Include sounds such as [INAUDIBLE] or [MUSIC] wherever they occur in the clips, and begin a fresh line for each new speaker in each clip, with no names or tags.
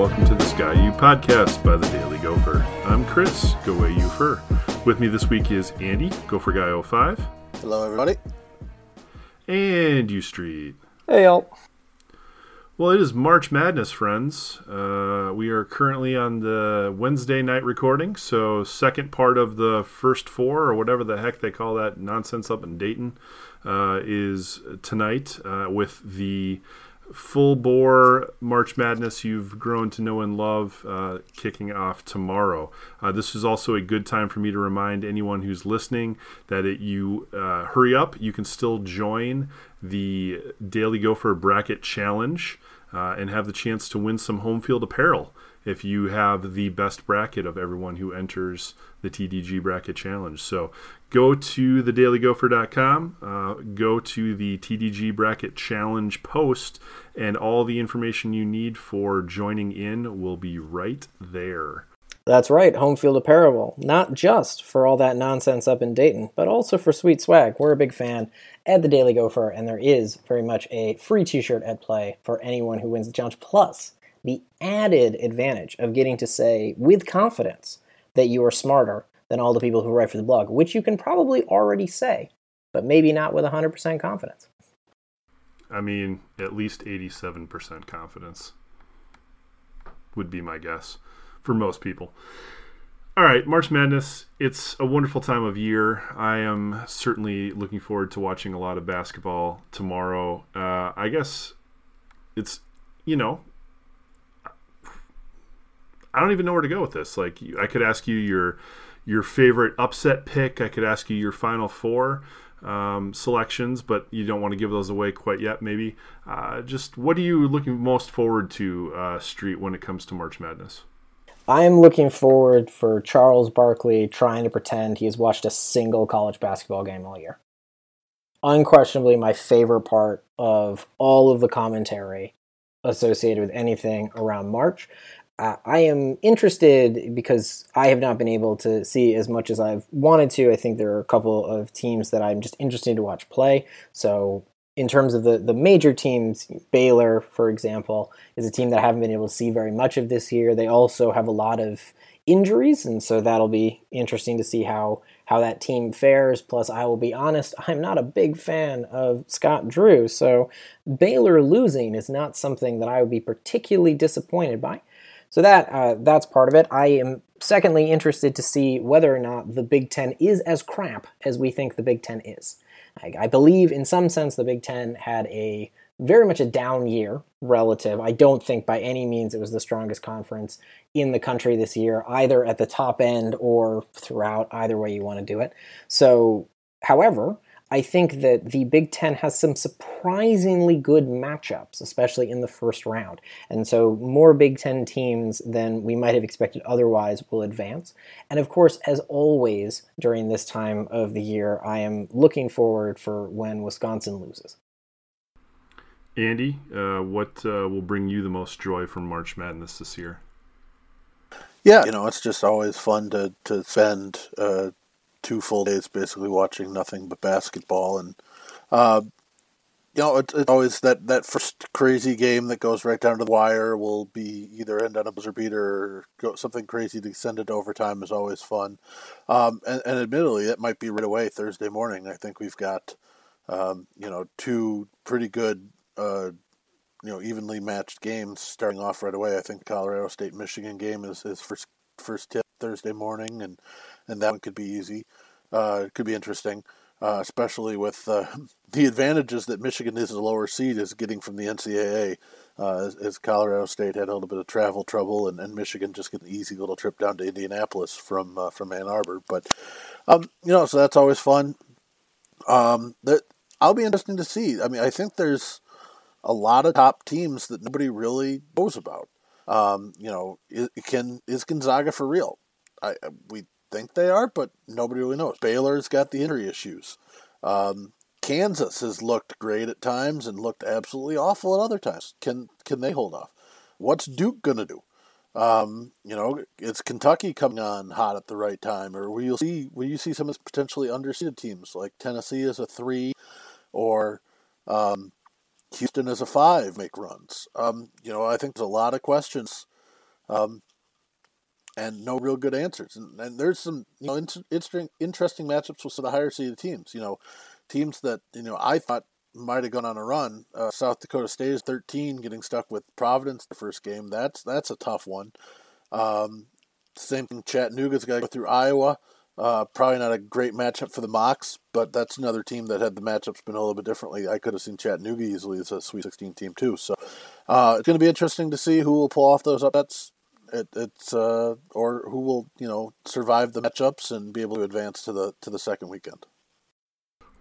Hello and welcome to the Sky U podcast by the Daily Gopher. I'm Chris, Go Away You Fur. With me this week is Andy, Gopher Guy 05,
Hello, everybody.
and U Street.
Hey, y'all.
Well, it is March Madness, friends. Uh, we are currently on the Wednesday night recording, so second part of the first four, or whatever the heck they call that nonsense up in Dayton, uh, is tonight uh, with the full bore March Madness you've grown to know and love uh, kicking off tomorrow. Uh, this is also a good time for me to remind anyone who's listening that it, you uh, hurry up. You can still join the Daily Gopher Bracket Challenge uh, and have the chance to win some home field apparel if you have the best bracket of everyone who enters the TDG Bracket Challenge. So go to thedailygopher.com, uh, go to the TDG Bracket Challenge post, and all the information you need for joining in will be right there.
That's right, home field apparel. Not just for all that nonsense up in Dayton, but also for sweet swag. We're a big fan at the Daily Gopher, and there is very much a free t shirt at play for anyone who wins the challenge. Plus, the added advantage of getting to say with confidence that you are smarter than all the people who write for the blog, which you can probably already say, but maybe not with 100% confidence.
I mean, at least 87% confidence would be my guess for most people. All right, March Madness. It's a wonderful time of year. I am certainly looking forward to watching a lot of basketball tomorrow. Uh, I guess it's, you know, I don't even know where to go with this. Like, I could ask you your your favorite upset pick. I could ask you your final four um, selections, but you don't want to give those away quite yet. Maybe uh, just what are you looking most forward to, uh, Street, when it comes to March Madness?
I am looking forward for Charles Barkley trying to pretend he has watched a single college basketball game all year. Unquestionably, my favorite part of all of the commentary associated with anything around March. I am interested because I have not been able to see as much as I've wanted to. I think there are a couple of teams that I'm just interested to watch play. So in terms of the, the major teams, Baylor, for example, is a team that I haven't been able to see very much of this year. They also have a lot of injuries, and so that'll be interesting to see how how that team fares. Plus, I will be honest, I'm not a big fan of Scott Drew, so Baylor losing is not something that I would be particularly disappointed by. So that uh, that's part of it. I am secondly interested to see whether or not the Big Ten is as crap as we think the Big Ten is. I, I believe, in some sense, the Big Ten had a very much a down year relative. I don't think by any means it was the strongest conference in the country this year, either at the top end or throughout, either way you want to do it. So, however, I think that the Big Ten has some surprisingly good matchups, especially in the first round. And so, more Big Ten teams than we might have expected otherwise will advance. And of course, as always during this time of the year, I am looking forward for when Wisconsin loses.
Andy, uh, what uh, will bring you the most joy from March Madness this year?
Yeah, you know, it's just always fun to to spend uh, two full days basically watching nothing but basketball, and uh, you know, it's, it's always that that first crazy game that goes right down to the wire will be either end on a buzzer beater or go something crazy to send it to overtime is always fun. Um, and, and admittedly, that might be right away Thursday morning. I think we've got um, you know two pretty good uh, you know evenly matched games starting off right away. I think the Colorado State Michigan game is is first first tip Thursday morning, and and that one could be easy. Uh, it could be interesting, uh, especially with uh, [LAUGHS] the advantages that Michigan is a lower seed is getting from the NCAA. Uh, as, as, Colorado State had a little bit of travel trouble, and, and Michigan just get an easy little trip down to Indianapolis from uh, from Ann Arbor. But um, you know, so that's always fun. Um, that I'll be interesting to see. I mean, I think there's a lot of top teams that nobody really knows about. Um, you know, is, can is Gonzaga for real? I we think they are, but nobody really knows. Baylor's got the injury issues. Um, Kansas has looked great at times and looked absolutely awful at other times. Can can they hold off? What's Duke gonna do? Um, you know, it's Kentucky coming on hot at the right time, or will you see will you see some of potentially underseeded teams like Tennessee as a three, or um, Houston as a five make runs? Um, you know, I think there's a lot of questions, um, and no real good answers. And, and there's some you know interesting interesting matchups with some of the higher seeded teams. You know, teams that you know I thought might have gone on a run. Uh, South Dakota State is 13, getting stuck with Providence the first game. That's that's a tough one. Um, same thing. Chattanooga's got to go through Iowa. Uh, probably not a great matchup for the Mocs, but that's another team that had the matchups been a little bit differently. I could have seen Chattanooga easily as a Sweet 16 team too. So uh, it's going to be interesting to see who will pull off those upsets. It, it's uh, or who will you know survive the matchups and be able to advance to the to the second weekend.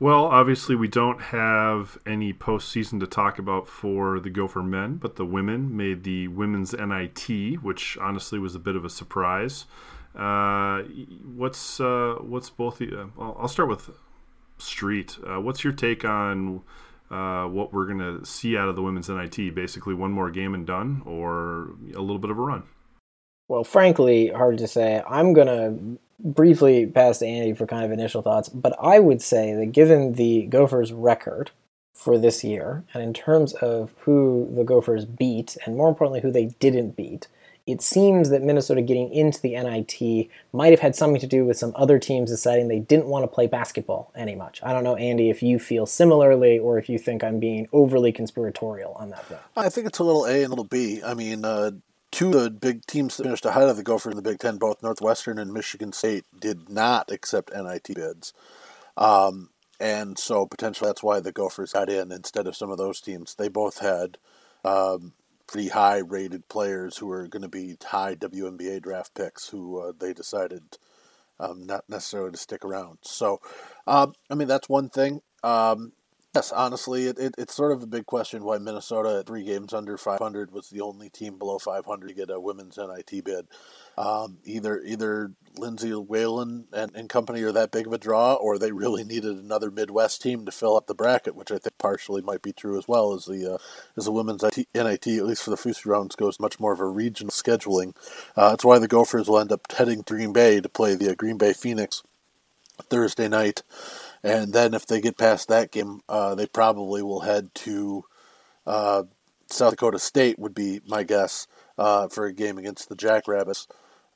Well, obviously, we don't have any postseason to talk about for the Gopher men, but the women made the women's NIT, which honestly was a bit of a surprise. Uh, what's uh, what's both? Uh, I'll start with Street. Uh, what's your take on uh, what we're gonna see out of the women's NIT? Basically, one more game and done, or a little bit of a run?
Well, frankly, hard to say. I'm gonna briefly pass to Andy for kind of initial thoughts, but I would say that given the Gophers' record for this year, and in terms of who the Gophers beat, and more importantly, who they didn't beat, it seems that Minnesota getting into the NIT might have had something to do with some other teams deciding they didn't want to play basketball any much. I don't know, Andy, if you feel similarly or if you think I'm being overly conspiratorial on that front.
I think it's a little A and a little B. I mean, uh, two of the big teams that finished ahead of the Gophers in the Big Ten, both Northwestern and Michigan State, did not accept NIT bids. Um, and so potentially that's why the Gophers got in instead of some of those teams. They both had um, pretty high rated players who were going to be high WNBA draft picks who uh, they decided um, not necessarily to stick around. So, um, I mean, that's one thing. Um, Yes, honestly, it, it, it's sort of a big question why Minnesota at three games under 500 was the only team below 500 to get a women's NIT bid. Um, either either Lindsay Whalen and, and company are that big of a draw, or they really needed another Midwest team to fill up the bracket, which I think partially might be true as well. As the uh, as the women's NIT, at least for the first rounds, goes much more of a regional scheduling. Uh, that's why the Gophers will end up heading to Green Bay to play the uh, Green Bay Phoenix Thursday night. And then if they get past that game, uh, they probably will head to uh, South Dakota State, would be my guess, uh, for a game against the Jackrabbits,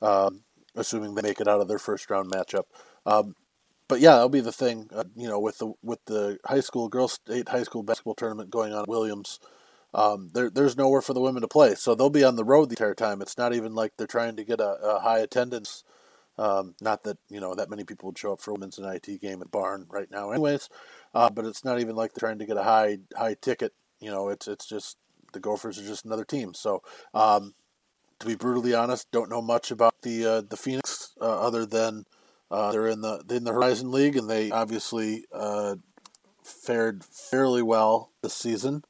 um, assuming they make it out of their first round matchup. Um, but yeah, that'll be the thing. Uh, you know, with the with the high school girls state high school basketball tournament going on at Williams, um, there, there's nowhere for the women to play, so they'll be on the road the entire time. It's not even like they're trying to get a, a high attendance um, not that you know that many people would show up for a women's IT game at Barn right now, anyways. Uh, but it's not even like they're trying to get a high high ticket. You know, it's it's just the Gophers are just another team. So, um, to be brutally honest, don't know much about the uh, the Phoenix uh, other than uh, they're in the in the Horizon League and they obviously uh, fared fairly well this season.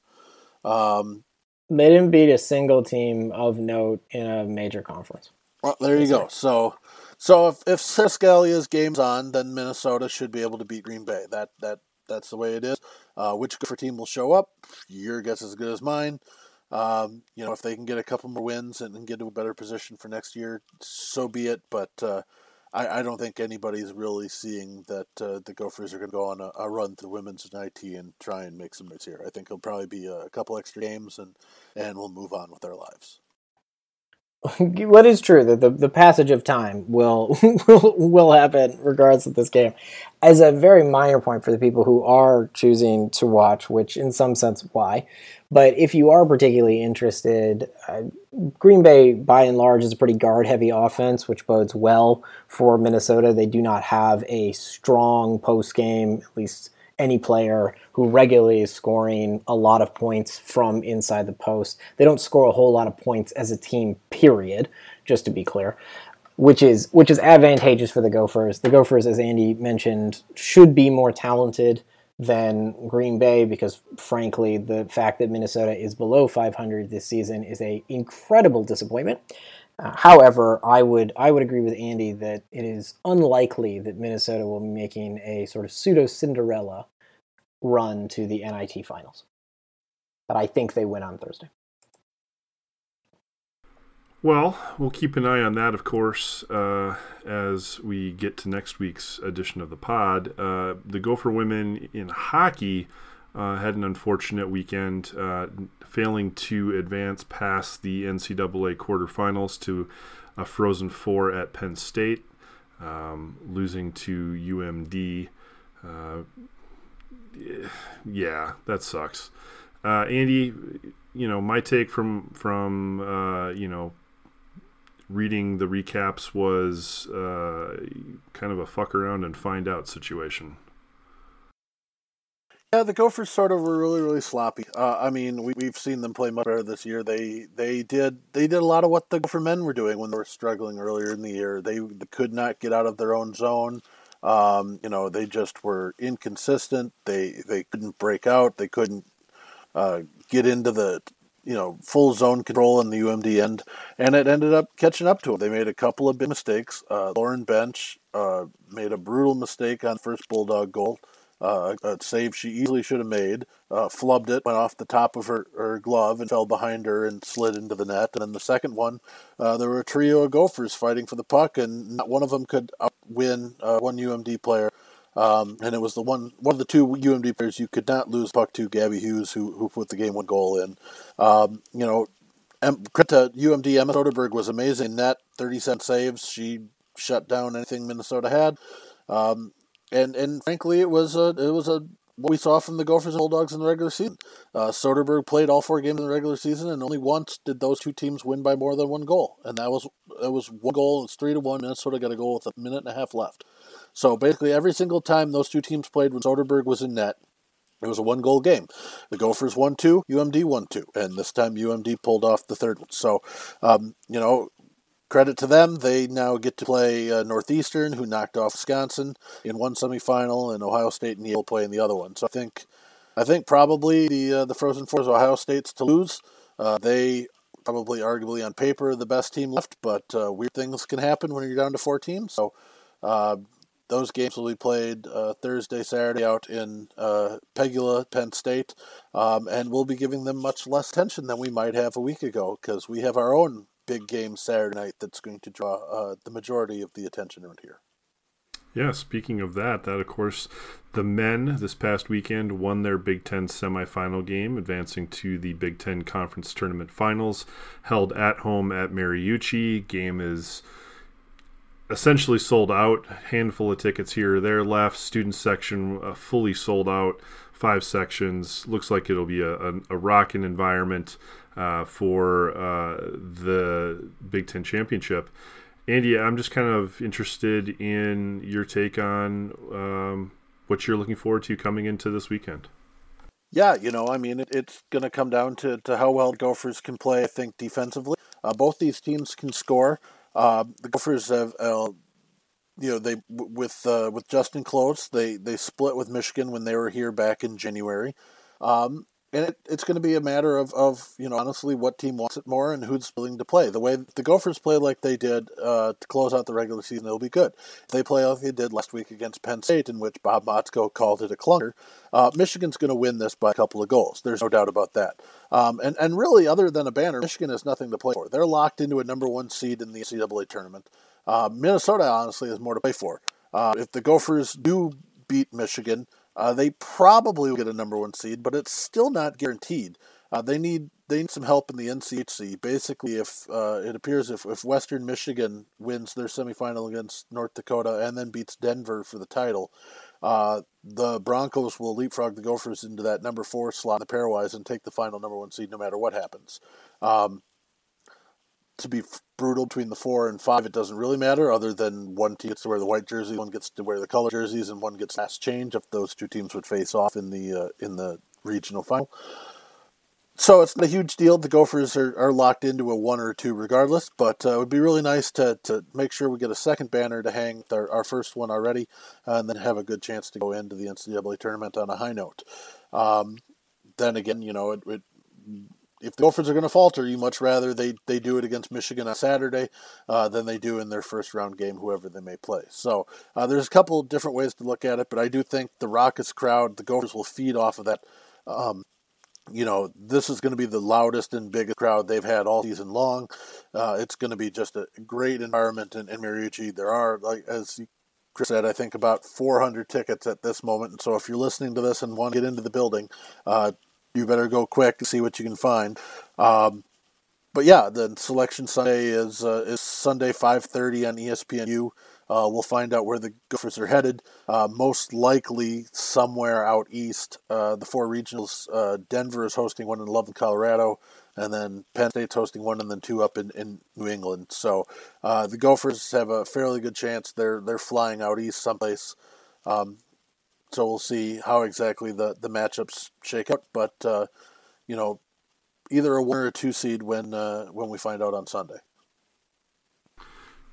Um,
they didn't beat a single team of note in a major conference.
Well, there you go. So so if if Scalia's game's on, then Minnesota should be able to beat Green Bay. That that that's the way it is. Uh, which Gopher team will show up? Your guess is as good as mine. Um, you know, if they can get a couple more wins and, and, get to a better position for next year, so be it. But uh, I, I, don't think anybody's really seeing that uh, the Gophers are going to go on a, a, run to women's NIT and try and make some moves here. I think it'll probably be a couple extra games and and we'll move on with our lives. [LAUGHS]
what is true that the, the passage of time will, [LAUGHS] will will happen regardless of this game. As a very minor point for the people who are choosing to watch, which in some sense why, but if you are particularly interested, uh, Green Bay by and large is a pretty guard heavy offense, which bodes well for Minnesota. They do not have a strong post game, at least any player who regularly is scoring a lot of points from inside the post. They don't score a whole lot of points as a team, period, just to be clear. Which is which is advantageous for the Gophers. The Gophers, as Andy mentioned, should be more talented than Green Bay because frankly the fact that Minnesota is below 500 this season is a incredible disappointment. Uh, however, I would I would agree with Andy that it is unlikely that Minnesota will be making a sort of pseudo Cinderella run to the NIT finals. But I think they win on Thursday.
Well, we'll keep an eye on that, of course, uh, as we get to next week's edition of the pod. Uh, the Gopher women in hockey uh, had an unfortunate weekend, uh, failing to advance past the NCAA quarterfinals to a Frozen Four at Penn State, um, losing to UMD. Uh, yeah, that sucks. Uh, Andy, you know my take from from uh, you know reading the recaps was uh, kind of a fuck around and find out situation.
Yeah, the Gophers sort of were really, really sloppy. Uh, I mean, we, we've seen them play much better this year. They they did they did a lot of what the Gopher men were doing when they were struggling earlier in the year. They, they could not get out of their own zone. Um, you know, they just were inconsistent. They they couldn't break out. They couldn't uh, get into the you know full zone control in the UMD end, and it ended up catching up to them. They made a couple of big mistakes. Uh, Lauren Bench uh, made a brutal mistake on first Bulldog goal uh, a save she easily should have made, uh, flubbed it, went off the top of her, her glove and fell behind her and slid into the net. And then the second one, uh, there were a trio of Gophers fighting for the puck, and not one of them could win uh, one UMD player. Um, and it was the one one of the two UMD players you could not lose puck to, Gabby Hughes, who who put the game one goal in. Um, you know, Krita UMD Emma Soderberg was amazing net, 37 saves. She shut down anything Minnesota had. Um, and and frankly, it was a it was a what we saw from the Gophers and Bulldogs in the regular season. Uh, Soderberg played all four games in the regular season, and only once did those two teams win by more than one goal, and that was it was one goal. It's three to one. Minnesota got a goal with a minute and a half left. So basically, every single time those two teams played when Soderberg was in net, it was a one goal game. The Gophers won two, UMD won two, and this time UMD pulled off the third one. So, um, you know, credit to them. They now get to play uh, Northeastern, who knocked off Wisconsin in one semifinal, and Ohio State and Yale play in the other one. So I think, I think probably the uh, the Frozen Four is Ohio State's to lose. Uh, they probably, arguably on paper, the best team left, but uh, weird things can happen when you're down to four teams. So. Uh, those games will be played uh, Thursday, Saturday out in Pegula, Penn State, um, and we'll be giving them much less attention than we might have a week ago because we have our own big game Saturday night that's going to draw uh, the majority of the attention around here.
Yeah, speaking of that, that of course, the men this past weekend won their Big Ten semifinal game, advancing to the Big Ten Conference Tournament Finals, held at home at Mariucci. Game is essentially sold out. Handful of tickets here or there left. Student section uh, fully sold out. Five sections. Looks like it'll be a, a, a rocking environment uh, for uh, the Big Ten championship. Andy, I'm just kind of interested in your take on um, what you're looking forward to coming into this weekend.
Yeah, you know, I mean, it, it's going to come down to, to how well Gophers can play, I think, defensively. Uh, both these teams can score. Uh, the Gophers have, uh, you know, they with uh, with Justen Close, they they split with Michigan when they were here back in January. Um, and it, it's going to be a matter of, of you know honestly what team wants it more and who's willing to play. The way the Gophers play like they did uh, to close out the regular season, they'll be good. If they play like they did last week against Penn State, in which Bob Motzko called it a clunker, uh, Michigan's going to win this by a couple of goals. There's no doubt about that. Um, and and really, other than a banner, Michigan has nothing to play for. They're locked into a number one seed in the NCAA tournament. Uh, Minnesota honestly has more to play for. Uh, if the Gophers do beat Michigan. Uh, they probably will get a number one seed, but it's still not guaranteed. Uh, they need they need some help in the NCHC. Basically, if uh, it appears if, if Western Michigan wins their semifinal against North Dakota and then beats Denver for the title, uh, the Broncos will leapfrog the Gophers into that number four slot in the pairwise and take the final number one seed no matter what happens. Um, to be brutal between the four and five, it doesn't really matter, other than one team gets to wear the white jersey, one gets to wear the color jerseys, and one gets last change if those two teams would face off in the uh, in the regional final. So it's not a huge deal. The Gophers are, are locked into a one or two regardless, but uh, it would be really nice to, to make sure we get a second banner to hang our, our first one already, uh, and then have a good chance to go into the NCAA tournament on a high note. Um, then again, you know, it, it if the Gophers are going to falter, you much rather they, they do it against Michigan on Saturday uh, than they do in their first round game, whoever they may play. So uh, there's a couple different ways to look at it, but I do think the Rockets crowd, the Gophers will feed off of that. Um, you know, this is going to be the loudest and biggest crowd they've had all season long. Uh, it's going to be just a great environment in, in Mariucci. There are, like as Chris said, I think about 400 tickets at this moment. And so if you're listening to this and want to get into the building, uh, you better go quick to see what you can find. Um, but yeah, the selection Sunday is uh, is Sunday 5:30 on ESPNU. Uh, we'll find out where the Gophers are headed. Uh, most likely somewhere out east. Uh, the four regionals. Uh, Denver is hosting one in Loveland, Colorado, and then Penn State's hosting one, and then two up in, in New England. So uh, the Gophers have a fairly good chance. They're they're flying out east someplace. Um, so we'll see how exactly the, the matchups shake out. But uh, you know, either a one or a two seed when when we find out on Sunday.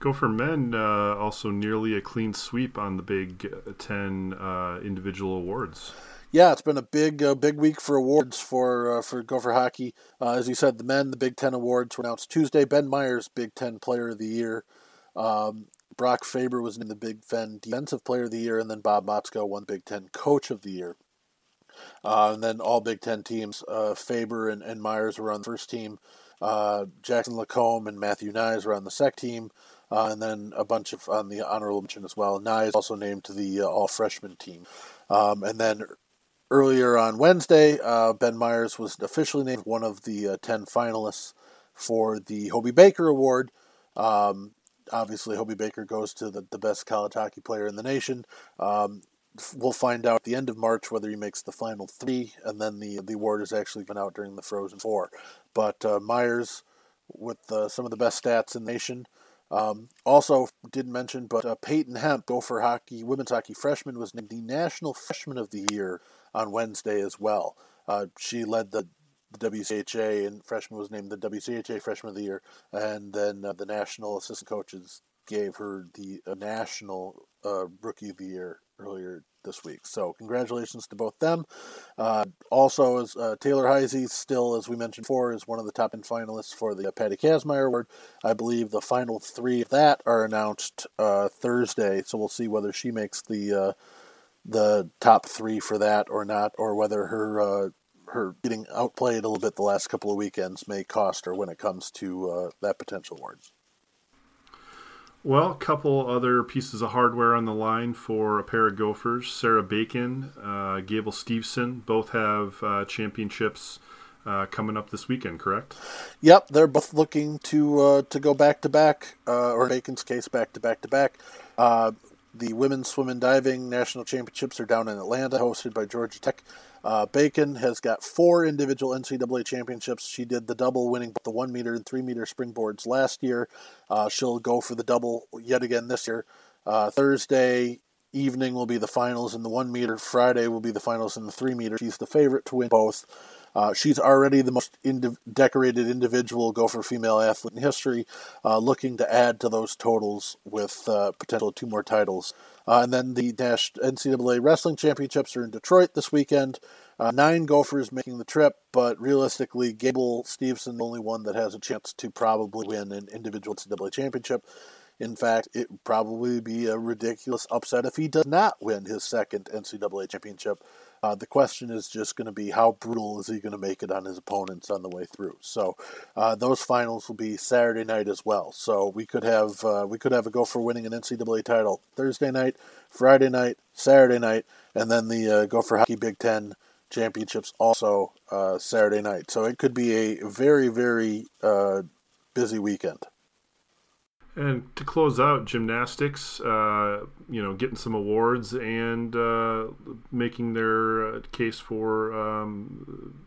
Gopher men uh, also nearly a clean sweep on the Big Ten uh, individual awards.
Yeah, it's been a big, uh, big week for awards for uh, for Gopher hockey. Uh, as you said, the men, the Big Ten awards were announced Tuesday. Ben Meyers, Big Ten Player of the Year. Um, Brock Faber was named the Big Ten Defensive Player of the Year, and then Bob Motzko won Big Ten Coach of the Year. Uh, and then all Big Ten teams, Faber and, and Meyers were on the first team. Jackson LaCombe and Matthew Knies were on the sec team. Uh, and then a bunch of on the honorable mention as well. Nye is also named to the uh, all freshman team. Um, and then earlier on Wednesday, uh, Ben Meyers was officially named one of the uh, 10 finalists for the Hobey Baker Award. Um, obviously, Hobey Baker goes to the, the best college hockey player in the nation. Um, we'll find out at the end of March whether he makes the final three, and then the, the award is actually given out during the Frozen Four. But uh, Meyers, with uh, some of the best stats in the nation, um, also, didn't mention, but uh, Peyton Hemp, Gopher hockey, women's hockey freshman, was named the National Freshman of the Year on Wednesday as well. Uh, she led the, the WCHA, and freshman was named the WCHA Freshman of the Year, and then uh, the national assistant coaches gave her the uh, National uh, Rookie of the Year earlier this week. So congratulations to both them. Uh, also, as uh, Taylor Heise, still as we mentioned before, is one of the top end finalists for the uh, Patty Kazmaier Award. I believe the final three of that are announced uh, Thursday, so we'll see whether she makes the uh, the top three for that or not, or whether her uh, her getting outplayed a little bit the last couple of weekends may cost her when it comes to that potential award.
Well, a couple other pieces of hardware on the line for a pair of Gophers. Sarah Bacon, uh, Gable Steveson, both have uh, championships uh, coming up this weekend, correct?
Yep, they're both looking to uh, to go back to back, uh, or Bacon's case, back to back to back. The women's swim and diving national championships are down in Atlanta, hosted by Georgia Tech. Uh, Bacon has got four individual NCAA championships. She did the double, winning the one meter and three meter springboards last year. Uh, she'll go for the double yet again this year. Uh, Thursday evening will be the finals in the one meter. Friday will be the finals in the three meter. She's the favorite to win both. Uh, she's already the most decorated individual Gopher female athlete in history, uh, looking to add to those totals with uh, potential two more titles. Uh, and then the Dash NCAA Wrestling Championships are in Detroit this weekend. Uh, nine Gophers making the trip, but realistically, Gable Steveson, the only one that has a chance to probably win an individual NCAA championship. In fact, it would probably be a ridiculous upset if he does not win his second NCAA championship. Uh, the question is just going to be how brutal is he going to make it on his opponents on the way through. So uh, those finals will be Saturday night as well. So we could have uh, we could have a Gopher winning an NCAA title Thursday night, Friday night, Saturday night, and then the uh, Gopher Hockey Big Ten championships also uh, Saturday night. So it could be a very very uh, busy weekend.
And to close out, gymnastics, uh, you know, getting some awards and uh, making their uh, case for um,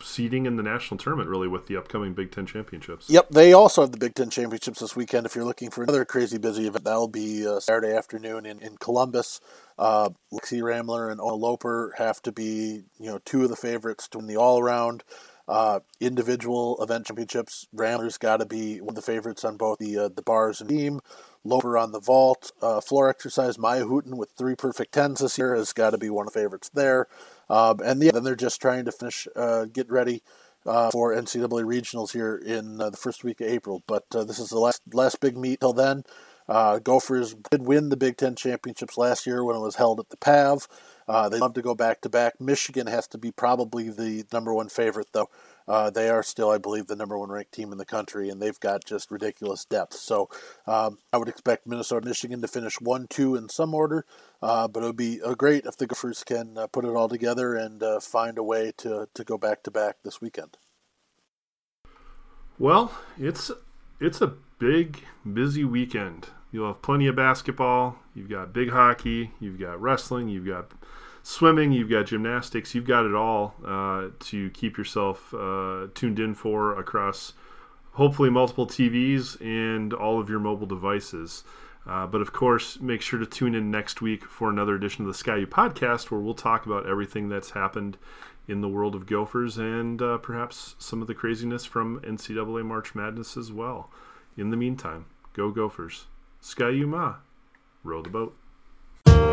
seeding in the national tournament, really, with the upcoming Big Ten championships.
Yep, they also have the Big Ten championships this weekend. If you're looking for another crazy busy event, that'll be uh, Saturday afternoon in, in Columbus. Uh, Lexi Ramler and Ona Loper have to be, you know, two of the favorites to win the all around. Uh, individual event championships, Ramler's got to be one of the favorites on both the uh, the bars and beam. Loper on the vault. Uh, floor exercise, Maya Hooten with three perfect tens this year has got to be one of the favorites there. Um, and yeah, then they're just trying to finish, uh, get ready uh, for NCAA regionals here in uh, the first week of April. But this is the last last big meet till then. Gophers did win the Big Ten championships last year when it was held at the PAV. Uh, they love to go back to back. Michigan has to be probably the number one favorite, though. uh, they are still, I believe, the number one ranked team in the country, and they've got just ridiculous depth. So um, I would expect Minnesota, Michigan to finish one, two in some order, uh, but it would be uh, great if the Gophers can uh, put it all together and uh, find a way to to go back to back this weekend.
Well, it's it's a big, busy weekend. You'll have plenty of basketball. You've got big hockey. You've got wrestling. You've got swimming, you've got gymnastics, you've got it all uh, to keep yourself uh, tuned in for across hopefully multiple TVs and all of your mobile devices. Uh, but of course, make sure to tune in next week for another edition of the Sky U podcast where we'll talk about everything that's happened in the world of Gophers and uh, perhaps some of the craziness from NCAA March Madness as well. In the meantime, go Gophers. Ski-U-Mah. Row the boat.
Go Gophers, row the boat.